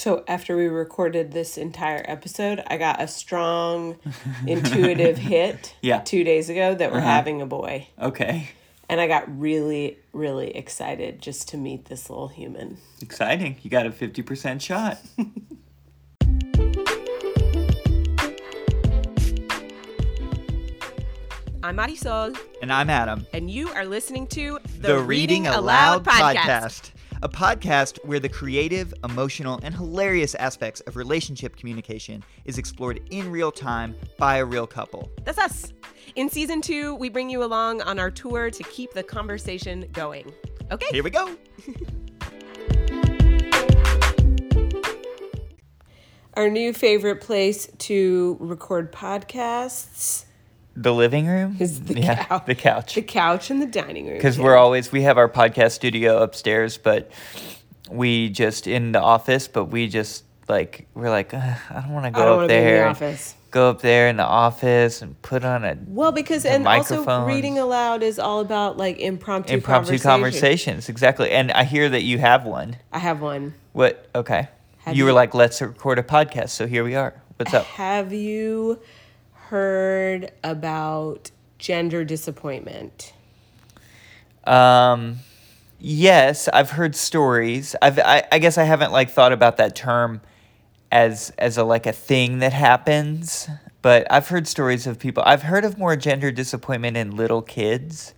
So after we recorded this entire episode, I got a strong intuitive hit Yeah. two days ago that we're Uh-huh. having a boy. Okay. And I got really, really excited just to meet this little human. Exciting. You got a 50% shot. I'm Marisol, And I'm Adam. and you are listening to a podcast where the creative, emotional, and hilarious aspects of relationship communication is explored in real time by a real couple. That's us. In season two, we bring you along on our tour to keep the conversation going. Okay? Here we go. Our new favorite place to record podcasts The living room is the yeah, couch. The couch. The couch in the dining room. Because we're always we have our podcast studio upstairs, but we just in the office. But we just like we're like I don't want to go up want to be in there. the office. Go up there in the office and put on a Well, because and also reading aloud is all about like impromptu impromptu conversation. conversations. Exactly. And I hear that you have one. I have one. What? Okay. Have you were like, let's record a podcast. So here we are. What's up? Have you heard about gender disappointment? Um, yes, I've heard stories. I've, I, I guess I haven't like thought about that term as as a like a thing that happens. But I've heard stories of people. I've heard of more gender disappointment in little kids.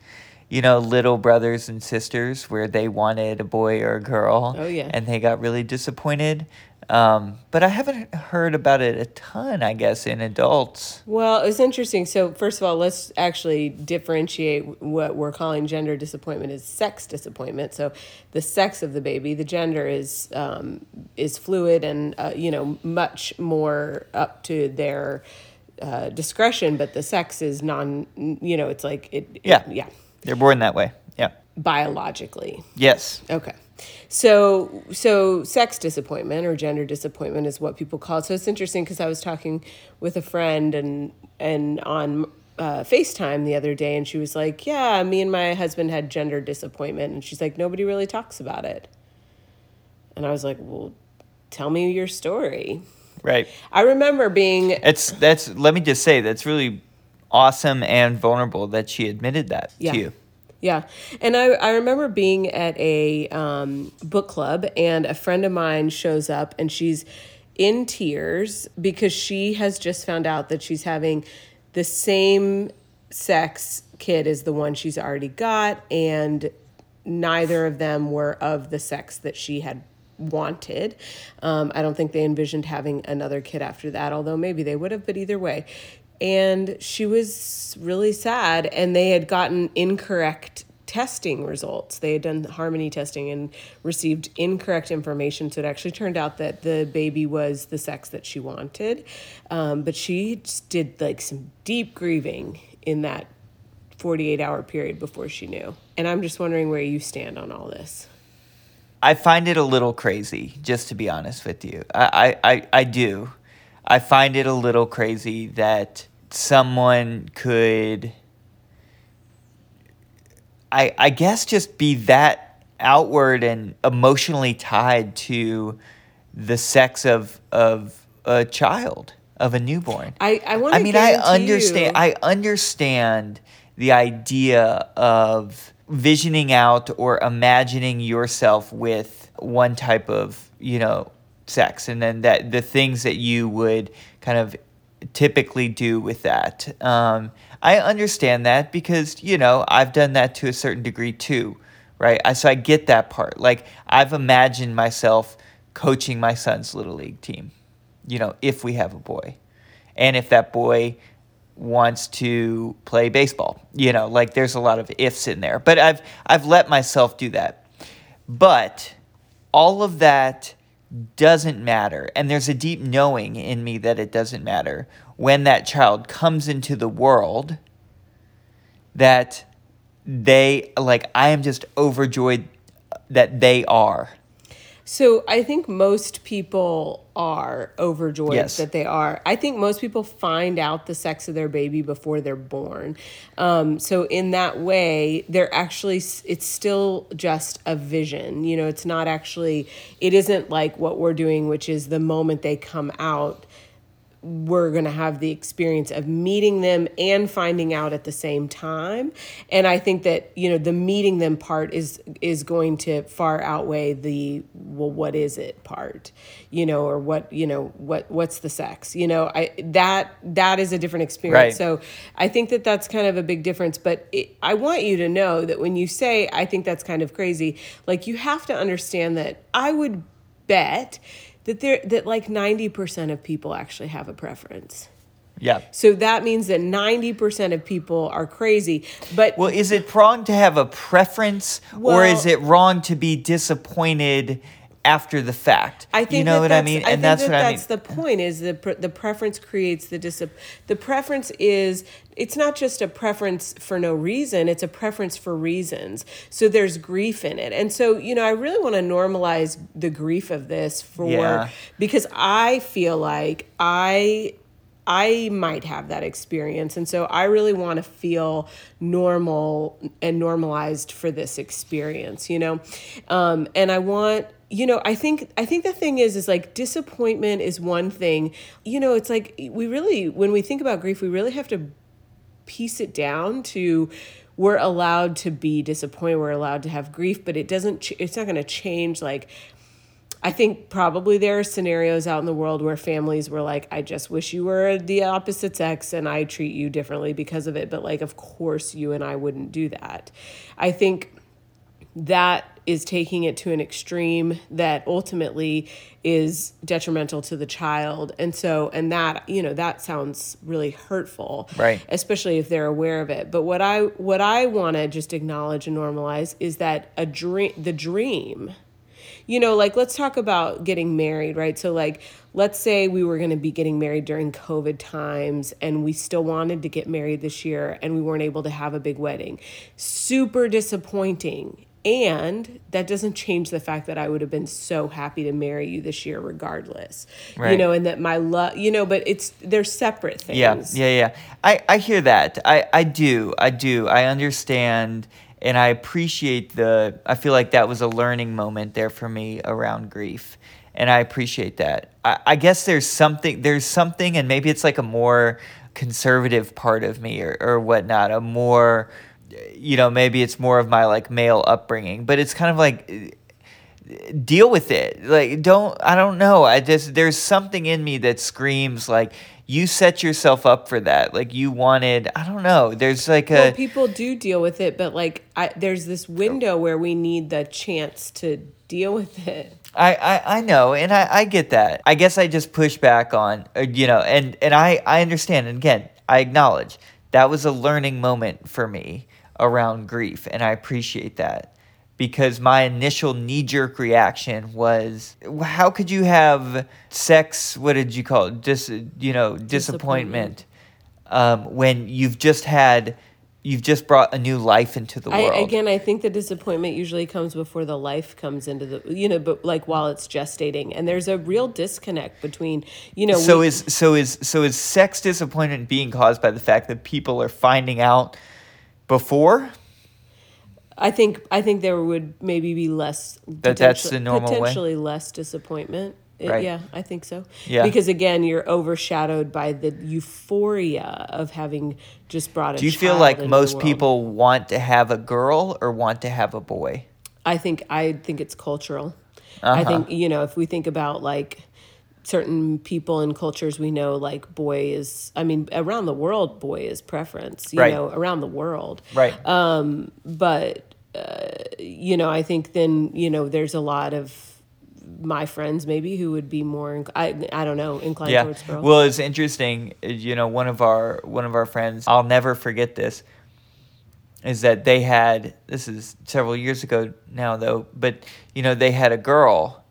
You know, little brothers and sisters where they wanted a boy or a girl. Oh, yeah. And they got really disappointed. Um, but I haven't heard about it a ton, I guess, in adults. Well, it's interesting. So, first of all, let's actually differentiate what we're calling gender disappointment is sex disappointment. So, the sex of the baby, the gender is um, is fluid and uh, you know much more up to their uh, discretion, but the sex is non. You know, it's like it. Yeah. yeah, They're born that way. Yeah. biologically. Yes. Okay. So so sex disappointment or gender disappointment is what people call it. So it's interesting because I was talking with a friend and and on uh, FaceTime the other day and she was like, "Yeah, me and my husband had gender disappointment." And she's like, "Nobody really talks about it." And I was like, "Well, tell me your story." Right. I remember being It's that's let me just say that's really awesome and vulnerable that she admitted that Yeah. to you. Yeah. And I, I remember being at a um, book club, and a friend of mine shows up and she's in tears because she has just found out that she's having the same sex kid as the one she's already got, and neither of them were of the sex that she had wanted. Um, I don't think they envisioned having another kid after that, although maybe they would have, but either way. And she was really sad, and they had gotten incorrect testing results. They had done harmony testing and received incorrect information. So it actually turned out that the baby was the sex that she wanted. Um, but she did like some deep grieving in that 48 hour period before she knew. And I'm just wondering where you stand on all this. I find it a little crazy, just to be honest with you. I, I, I, I do. I find it a little crazy that someone could I I guess just be that outward and emotionally tied to the sex of of a child, of a newborn. I, I want to I mean, I understand. I understand the idea of visioning out or imagining yourself with one type of, you know, sex, and then that the things that you would kind of typically do with that. Um, I understand that because you know I've done that to a certain degree too, right? I, so I get that part. Like I've imagined myself coaching my son's little league team, you know, if we have a boy, and if that boy wants to play baseball, you know, like there's a lot of ifs in there. But I've I've let myself do that, but all of that doesn't matter. And there's a deep knowing in me that it doesn't matter when that child comes into the world that they, like, I am just overjoyed that they are. So I think most people are overjoyed Yes. that they are. I think most people find out the sex of their baby before they're born. Um, so in that way, they're actually it's still just a vision. You know, it's not actually. It isn't like what we're doing, which is the moment they come out we're going to have the experience of meeting them and finding out at the same time. And i think that you know the meeting them part is is going to far outweigh the well what is it part you know or what you know what what's the sex? You know i that that is a different experience. Right. so i think that that's kind of a big difference but it, i want you to know that when you say i think that's kind of crazy like you have to understand that i would bet that there that like 90% of people actually have a preference. Yeah. So that means that 90% of people are crazy. But Well, is it wrong to have a preference, or is it wrong to be disappointed after the fact? I think you know what that's, I mean, I and that's that what I mean. that's the point. Is the pre- the preference creates the dis. The preference is it's not just a preference for no reason. It's a preference for reasons. So there's grief in it, and so you know I really want to normalize the grief of this for Yeah. because I feel like I I might have that experience. And so I really want to feel normal and normalized for this experience, you know? Um, and I want, you know, I think, I think the thing is, is like disappointment is one thing, you know, it's like we really, when we think about grief, we really have to piece it down to we're allowed to be disappointed we're allowed to have grief but it doesn't it's not going to change like I think probably there are scenarios out in the world where families were like, I just wish you were the opposite sex and I treat you differently because of it. But, like, of course, you and I wouldn't do that. I think that is taking it to an extreme that ultimately is detrimental to the child and so and that you know that sounds really hurtful Right. especially if they're aware of it but what i what i want to just acknowledge and normalize is that a dream the dream you know, like let's talk about getting married, right? So, like, let's say we were going to be getting married during COVID times and we still wanted to get married this year and we weren't able to have a big wedding. Super disappointing. And that doesn't change the fact that I would have been so happy to marry you this year, regardless. Right. You know, and that my love, you know, but it's they're separate things. Yeah, yeah, yeah. I, I hear that. I, I do. I do. I understand and I appreciate the I feel like that was a learning moment there for me around grief. And I appreciate that. I, I guess there's something there's something and maybe it's like a more conservative part of me or, or whatnot, a more you know, maybe it's more of my like male upbringing, but it's kind of like deal with it. Like don't I don't know. I just there's something in me that screams like you set yourself up for that. Like you wanted I don't know. There's like a Well, people do deal with it, but like I, there's this window where we need the chance to deal with it. I, I, I know, and I, I get that. I guess I just push back on, uh, you know, and, and I, I understand. And again, I acknowledge that was a learning moment for me around grief, and I appreciate that because my initial knee jerk reaction was, how could you have sex? What did you call it? Just, you know, disappointment, um, when you've just had, you've just brought a new life into the I, world. again, I think the disappointment usually comes before the life comes into the, you know, but like while it's gestating, and there's a real disconnect between, you know, So we- is so is so is sex disappointment being caused by the fact that people are finding out before? I think I think there would maybe be less That that's the normal way? potentially less disappointment. It- Right. Yeah, I think so. Yeah. Because again, you're overshadowed by the euphoria of having just brought a Do you feel like most people want to have a girl or want to have a boy? I think I think it's cultural. I Uh-huh. think you know if we think about like certain people and cultures we know like boy is I mean around the world boy is preference you Right. know around the world Right. but uh, you know I think then you know there's a lot of my friends maybe who would be more inc- I I don't know inclined yeah. towards girl. Well, it's interesting. You know, one of our one of our friends. I'll never forget this. Is that they had this is several years ago now though, but you know they had a girl,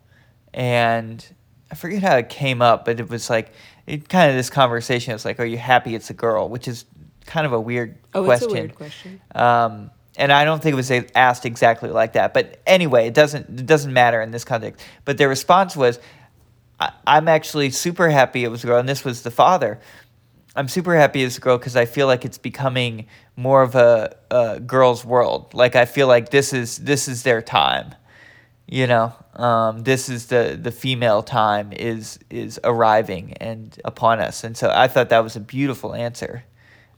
and I forget how it came up, but it was like it kind of this conversation. It's like, are you happy it's a girl? Which is kind of a weird oh, question. it's a weird question. Um, and I don't think it was asked exactly like that. But anyway, it doesn't it doesn't matter in this context. But their response was, I, "I'm actually super happy it was a girl," and this was the father. I'm super happy as a girl because I feel like it's becoming more of a, a girl's world. Like I feel like this is this is their time you know um, this is the the female time is is arriving and upon us and so i thought that was a beautiful answer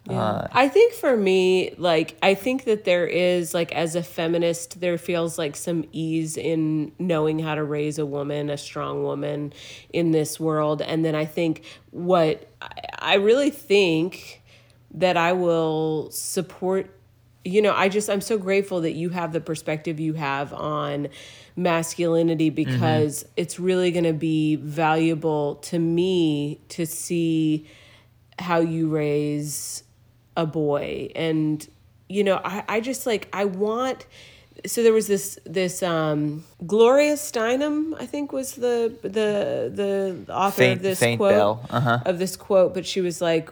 yeah. Uh, I think for me, like, I think that there is, like, as a feminist, there feels like some ease in knowing how to raise a woman, a strong woman in this world. And then I think what I really think that I will support, you know, I just, I'm so grateful that you have the perspective you have on masculinity mm-hmm. because mm-hmm. it's really going to be valuable to me to see how you raise a boy and you know i, I just like i want so there was this this um, Gloria Steinem, I think was the the the author faint, of this faint quote uh-huh. of this quote, but she was like,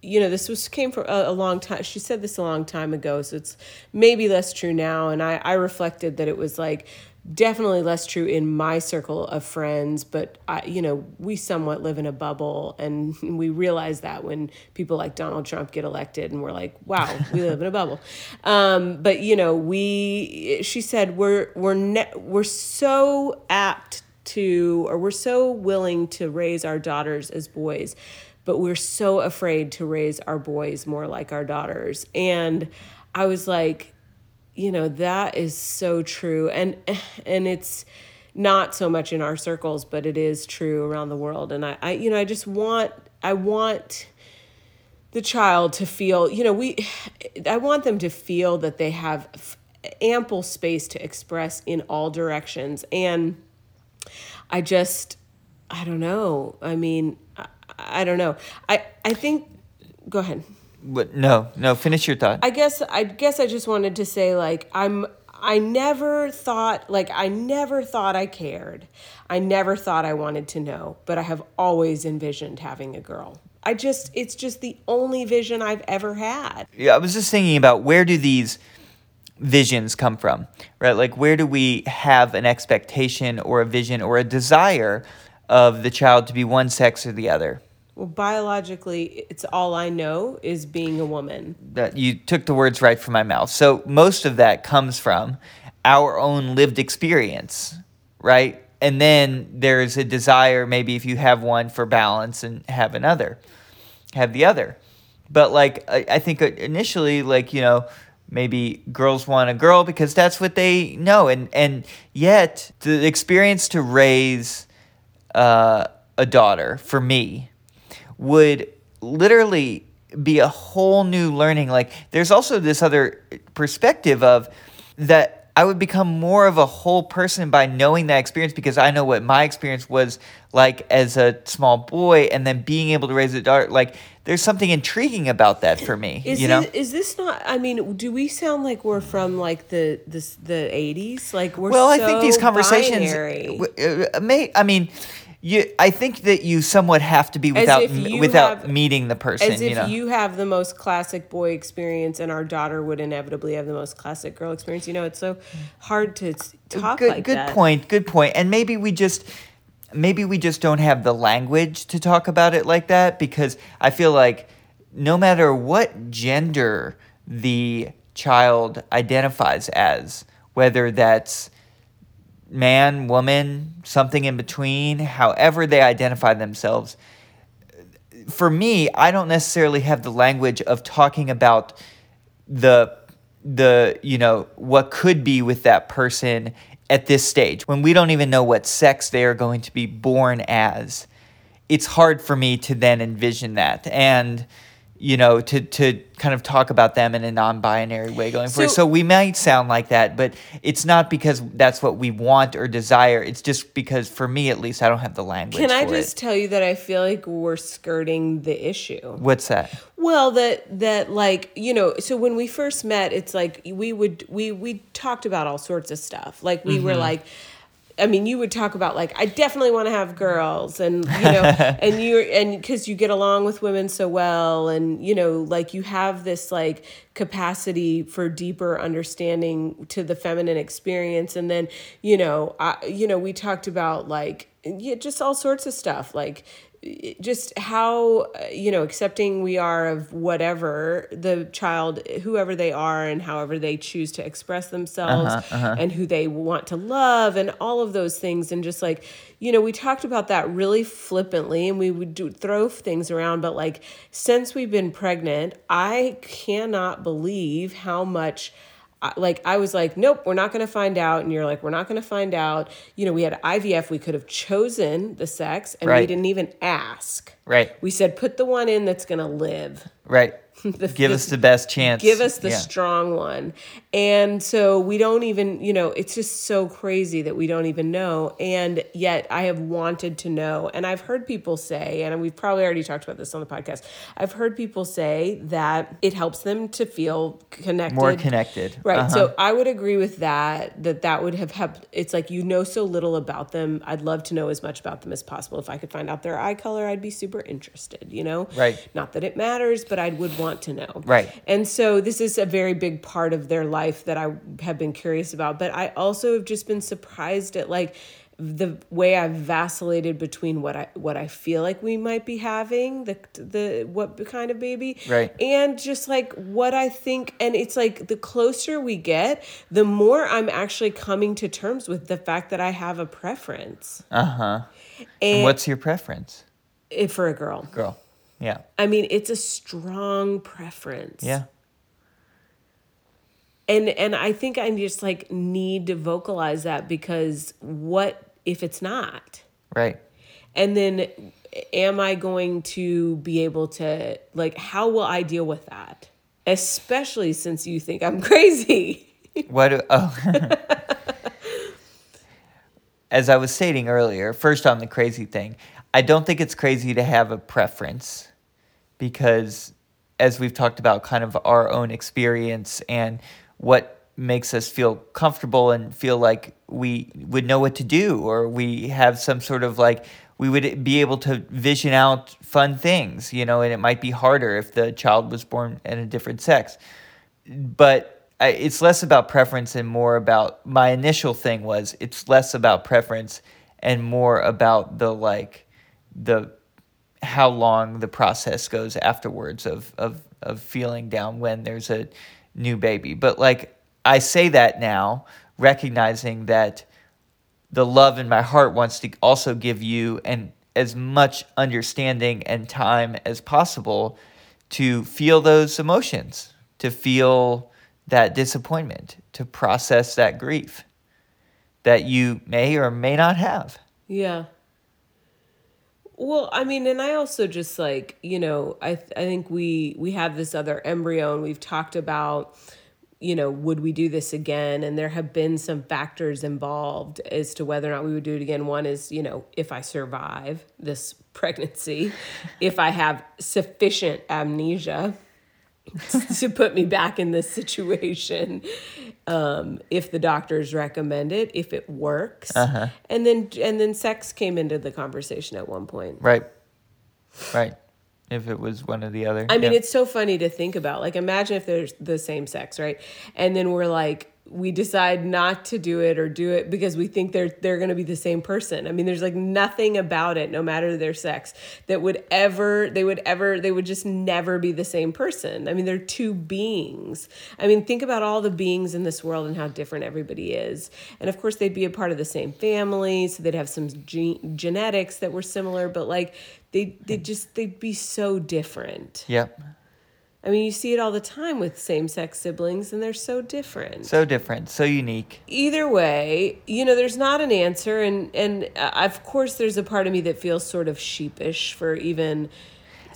you know, this was came from a, a, long time. She said this a long time ago, so it's maybe less true now. And I I reflected that it was like definitely less true in my circle of friends but I, you know we somewhat live in a bubble and we realize that when people like donald trump get elected and we're like wow we live in a bubble. Um, but you know we she said we're we're ne- we're so apt to or we're so willing to raise our daughters as boys but we're so afraid to raise our boys more like our daughters. And i was like you know that is so true. And and it's not so much in our circles but it is true around the world. And i, I you know i just want i want the child to feel you know we i want them to feel that they have ample space to express in all directions. And i just i don't know. I mean i, I don't know. I i think go ahead what? No, no. Finish your thought. I guess I guess I just wanted to say like I'm I never thought like I never thought I cared. I never thought I wanted to know, but I have always envisioned having a girl. I just it's just the only vision I've ever had. Yeah, I was just thinking about where do these visions come from? Right? Like where do we have an expectation or a vision or a desire of the child to be one sex or the other? Well, biologically, it's all I know is being a woman. That you took the words right from my mouth. So most of that comes from our own lived experience, right? And then there's a desire, maybe if you have one for balance and have another, have the other. But like, I, I think initially, like, you know, maybe girls want a girl because that's what they know. And, and yet, the experience to raise uh, a daughter for me would literally be a whole new learning. Like, there's also this other perspective of that I would become more of a whole person by knowing that experience because I know what my experience was like as a small boy and then being able to raise a daughter. Like, there's something intriguing about that for me. Is you know, this, is this not? I mean, do we sound like we're from like the this the 80s? Like we're well, so I think these conversations binary. uh, may. I mean you I think that you somewhat have to be without without have, meeting the person. As if you, know? you have the most classic boy experience, and our daughter would inevitably have the most classic girl experience. You know, it's so hard to talk good, like good that. point. Good point. And maybe we just maybe we just don't have the language to talk about it like that because I feel like no matter what gender the child identifies as, whether that's man, woman, something in between, however they identify themselves. For me, I don't necessarily have the language of talking about the the you know what could be with that person at this stage when we don't even know what sex they are going to be born as. It's hard for me to then envision that and you know, to, to kind of talk about them in a non binary way going forward. So we might sound like that, but it's not because that's what we want or desire. It's just because, for me at least, I don't have the language. Can I just it. tell you that I feel like we're skirting the issue? What's that? Well, that that like you know, so when we first met, it's like we would we we talked about all sorts of stuff. Like we mm-hmm. were like I mean, you would talk about like I definitely want to have girls, and you know, and you and because you get along with women so well, and you know, like you have this like capacity for deeper understanding to the feminine experience, and then you know, I you know, we talked about like yeah, just all sorts of stuff like just how you know accepting we are of whatever the child whoever they are and however they choose to express themselves uh-huh, uh-huh. and who they want to love and all of those things and just like you know we talked about that really flippantly and we would do, throw things around but like since we've been pregnant i cannot believe how much like I was like, nope, we're not going to find out. And you're like, we're not going to find out. You know, we had IVF. We could have chosen the sex, and right. we didn't even ask. Right. We said, put the one in that's going to live. Right. the, give the, us the best chance. Give us the yeah. strong one. And so we don't even, you know, it's just so crazy that we don't even know. And yet I have wanted to know. And I've heard people say, and we've probably already talked about this on the podcast, I've heard people say that it helps them to feel connected. More connected. Right. Uh-huh. So I would agree with that, that that would have helped. It's like you know so little about them. I'd love to know as much about them as possible. If I could find out their eye color, I'd be super interested, you know? Right. Not that it matters, but I would want to know. Right. And so this is a very big part of their life that I have been curious about. But I also have just been surprised at like the way I've vacillated between what I what I feel like we might be having the the what kind of baby right and just like what I think and it's like the closer we get the more I'm actually coming to terms with the fact that I have a preference uh-huh and, and what's your preference if for a girl girl yeah. I mean, it's a strong preference. Yeah. And and I think I just like need to vocalize that because what if it's not? Right. And then am I going to be able to like how will I deal with that? Especially since you think I'm crazy. what do, oh As I was stating earlier, first on the crazy thing, I don't think it's crazy to have a preference because, as we've talked about, kind of our own experience and what makes us feel comfortable and feel like we would know what to do or we have some sort of like we would be able to vision out fun things you know and it might be harder if the child was born in a different sex. But I, it's less about preference and more about my initial thing was it's less about preference and more about the like the how long the process goes afterwards of of of feeling down when there's a new baby. But like I say that now, recognizing that the love in my heart wants to also give you and as much understanding and time as possible to feel those emotions, to feel that disappointment, to process that grief that you may or may not have. Yeah. Well, I mean, and I also just like, you know, I th- I think we we have this other embryo and we've talked about you know, would we do this again? And there have been some factors involved as to whether or not we would do it again. One is, you know, if I survive this pregnancy, if I have sufficient amnesia to put me back in this situation, um, if the doctors recommend it, if it works, uh-huh. and then and then sex came into the conversation at one point. Right, right. If it was one or the other. I mean, it's so funny to think about. Like, imagine if there's the same sex, right? And then we're like, we decide not to do it or do it because we think they're they're going to be the same person. I mean, there's like nothing about it, no matter their sex, that would ever they would ever they would just never be the same person. I mean, they're two beings. I mean, think about all the beings in this world and how different everybody is. And of course, they'd be a part of the same family, so they'd have some ge- genetics that were similar, but like they they just they'd be so different. Yep. I mean, you see it all the time with same sex siblings, and they're so different. So different, so unique. Either way, you know, there's not an answer, and and uh, of course, there's a part of me that feels sort of sheepish for even.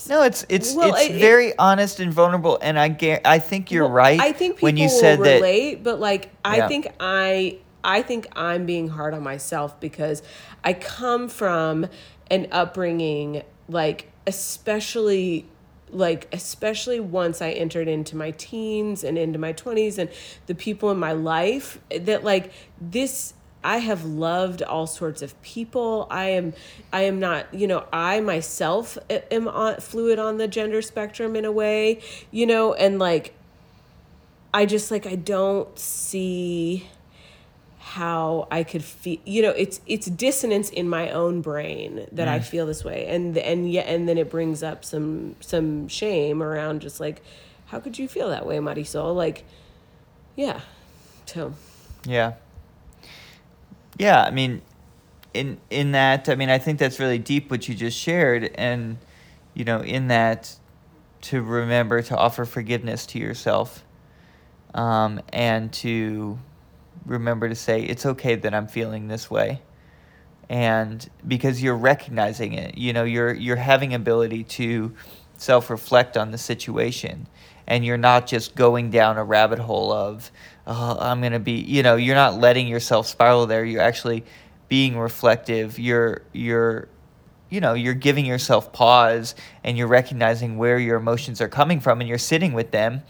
No, it's it's well, it's it, very honest and vulnerable, and I get. I think you're well, right. I think when you said relate, that, but like I yeah. think I I think I'm being hard on myself because I come from an upbringing like especially like especially once I entered into my teens and into my 20s and the people in my life that like this I have loved all sorts of people. I am I am not, you know, I myself am on, fluid on the gender spectrum in a way, you know, and like I just like I don't see how I could feel you know it's it's dissonance in my own brain that mm. I feel this way. And and yet and then it brings up some some shame around just like how could you feel that way Marisol? Like yeah so. Yeah. Yeah, I mean, in in that, I mean, I think that's really deep what you just shared, and you know, in that, to remember to offer forgiveness to yourself, um, and to remember to say it's okay that I'm feeling this way, and because you're recognizing it, you know, you're you're having ability to self reflect on the situation and you're not just going down a rabbit hole of oh, I'm going to be, you know, you're not letting yourself spiral there. You're actually being reflective. You're you're you know, you're giving yourself pause and you're recognizing where your emotions are coming from and you're sitting with them.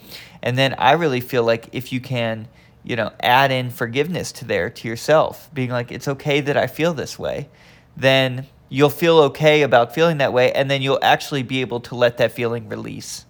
And then I really feel like if you can, you know, add in forgiveness to there to yourself, being like it's okay that I feel this way, then you'll feel okay about feeling that way and then you'll actually be able to let that feeling release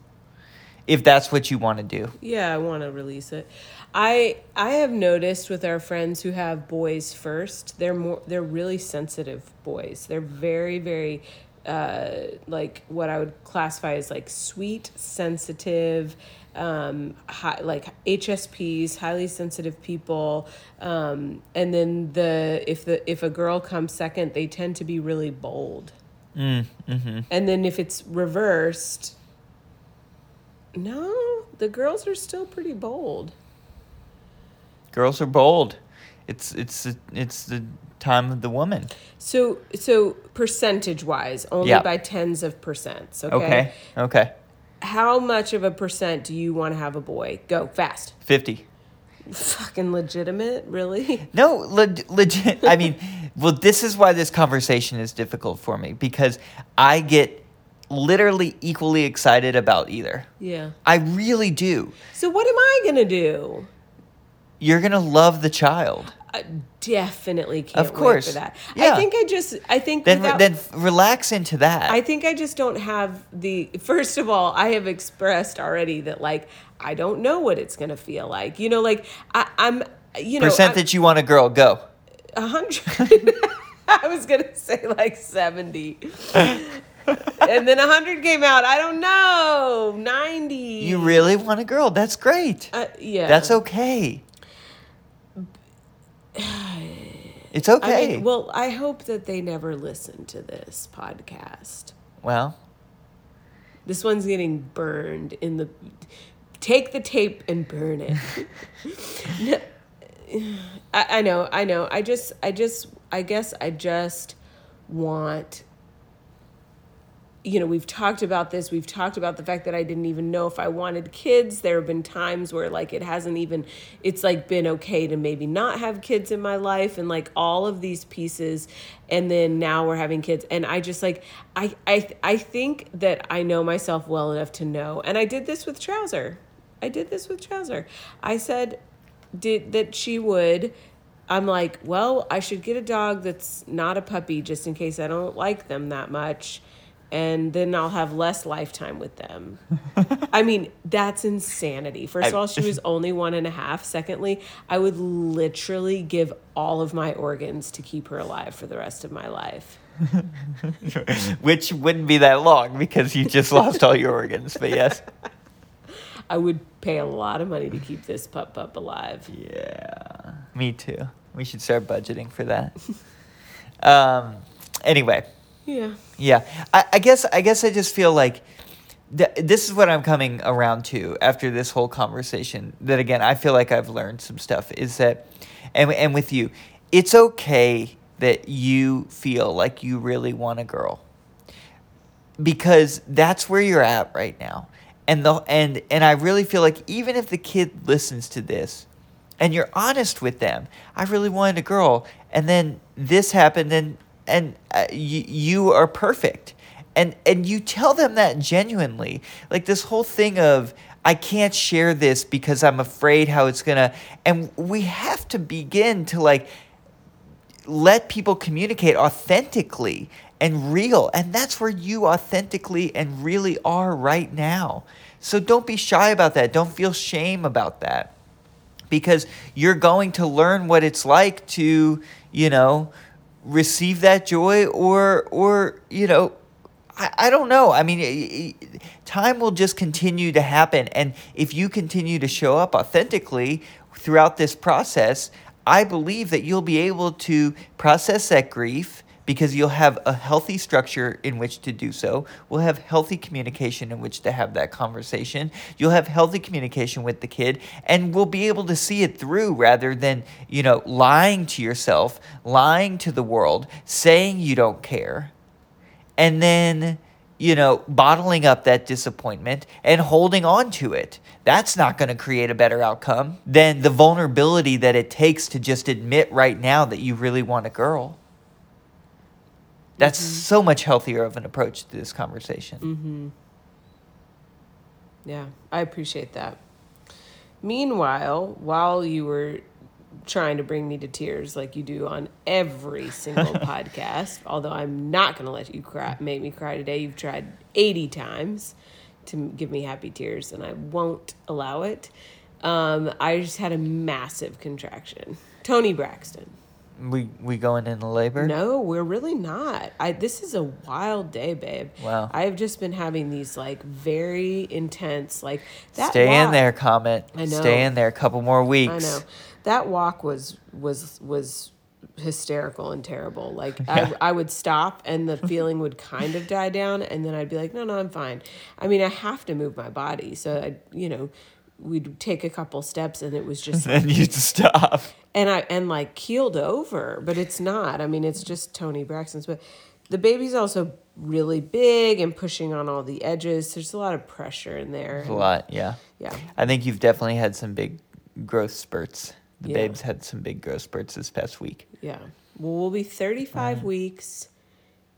if that's what you want to do. Yeah, I want to release it. I I have noticed with our friends who have boys first, they're more they're really sensitive boys. They're very very uh, like what I would classify as like sweet, sensitive, um, high, like HSPs, highly sensitive people. Um, and then the if the if a girl comes second, they tend to be really bold. Mm, mm-hmm. And then if it's reversed, no, the girls are still pretty bold. Girls are bold. It's it's it's the time of the woman. So so percentage wise, only yeah. by tens of percents. Okay. Okay. Okay. How much of a percent do you want to have a boy? Go fast. Fifty. Fucking legitimate, really? No, le- legit. I mean, well, this is why this conversation is difficult for me because I get literally equally excited about either. Yeah. I really do. So what am I going to do? You're going to love the child. I definitely can't of course. wait for that. Yeah. I think I just I think then without, then relax into that. I think I just don't have the first of all, I have expressed already that like I don't know what it's gonna feel like. You know, like I, am you know percent that you want a girl, go. A hundred I was gonna say like seventy. and then 100 came out. I don't know. 90. You really want a girl. That's great. Uh, yeah. That's okay. It's okay. I mean, well, I hope that they never listen to this podcast. Well, this one's getting burned in the. Take the tape and burn it. I, I know, I know. I just, I just, I guess I just want you know, we've talked about this. We've talked about the fact that I didn't even know if I wanted kids. There have been times where, like, it hasn't even, it's like been okay to maybe not have kids in my life and like all of these pieces. And then now we're having kids. And I just like, I, I, I think that I know myself well enough to know. And I did this with Trouser. I did this with Trouser. I said, did that she would I'm like, well, I should get a dog that's not a puppy just in case I don't like them that much and then I'll have less lifetime with them. I mean, that's insanity. First of all, she was only one and a half. Secondly, I would literally give all of my organs to keep her alive for the rest of my life. Which wouldn't be that long because you just lost all your organs, but yes. I would pay a lot of money to keep this pup pup alive. Yeah, me too. We should start budgeting for that. um, anyway. Yeah. Yeah. I, I guess I guess I just feel like th- this is what I'm coming around to after this whole conversation. That again, I feel like I've learned some stuff. Is that, and and with you, it's okay that you feel like you really want a girl. Because that's where you're at right now. And the and and I really feel like even if the kid listens to this and you're honest with them, I really wanted a girl and then this happened and and uh, you, you are perfect and and you tell them that genuinely like this whole thing of i can't share this because i'm afraid how it's gonna and we have to begin to like let people communicate authentically and real. And that's where you authentically and really are right now. So don't be shy about that. Don't feel shame about that. Because you're going to learn what it's like to, you know, receive that joy or or, you know, I, I don't know. I mean, time will just continue to happen. And if you continue to show up authentically throughout this process, I believe that you'll be able to process that grief because you'll have a healthy structure in which to do so. We'll have healthy communication in which to have that conversation. You'll have healthy communication with the kid and we'll be able to see it through rather than, you know, lying to yourself, lying to the world, saying you don't care. And then you know, bottling up that disappointment and holding on to it. That's not going to create a better outcome than the vulnerability that it takes to just admit right now that you really want a girl. That's mm-hmm. so much healthier of an approach to this conversation. Mm-hmm. Yeah, I appreciate that. Meanwhile, while you were trying to bring me to tears like you do on every single podcast. Although I'm not going to let you cry, make me cry today. You've tried 80 times to give me happy tears, and I won't allow it. Um, I just had a massive contraction. Toni Braxton. We we going into labor? No, we're really not. I this is a wild day, babe. Wow. I've just been having these like very intense like that. Stay walk, in there, Comet. I know. Stay in there a couple more weeks. I know that walk was was was hysterical and terrible. Like yeah. I, I would stop and the feeling would kind of die down and then I'd be like, no, no, I'm fine. I mean, I have to move my body. So I, you know, we'd take a couple steps and it was just and you'd stop. And I and like keeled over, but it's not. I mean, it's just Toni Braxton's but the baby's also really big and pushing on all the edges. There's a lot of pressure in there. There's a lot, yeah. Yeah. I think you've definitely had some big growth spurts. The yeah. babes had some big growth spurts this past week. Yeah. Well, we'll be 35 mm. weeks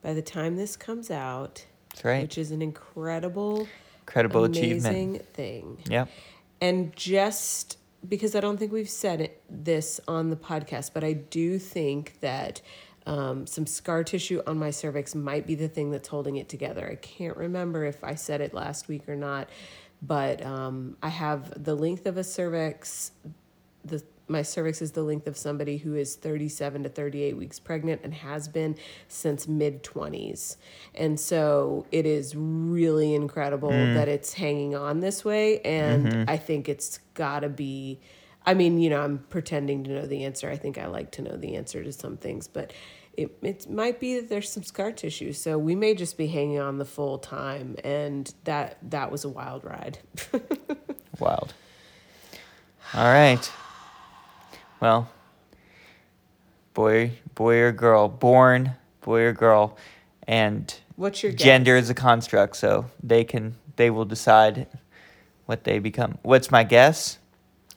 by the time this comes out. That's right. Which is an incredible, incredible amazing achievement. thing. Yeah. And just because I don't think we've said it, this on the podcast, but I do think that um, some scar tissue on my cervix might be the thing that's holding it together. I can't remember if I said it last week or not, but um, I have the length of a cervix, the my cervix is the length of somebody who is 37 to 38 weeks pregnant and has been since mid 20s. And so it is really incredible mm. that it's hanging on this way. And mm-hmm. I think it's got to be, I mean, you know, I'm pretending to know the answer. I think I like to know the answer to some things, but it, it might be that there's some scar tissue. So we may just be hanging on the full time. And that, that was a wild ride. wild. All right. Well, boy, boy or girl, born boy or girl, and what's your gender guess? is a construct, so they can they will decide what they become. What's my guess?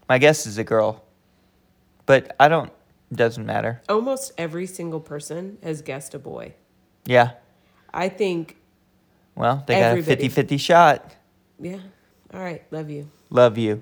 My guess is a girl, but I don't. Doesn't matter. Almost every single person has guessed a boy. Yeah. I think. Well, they got a 50 50 shot. Yeah. All right. Love you. Love you.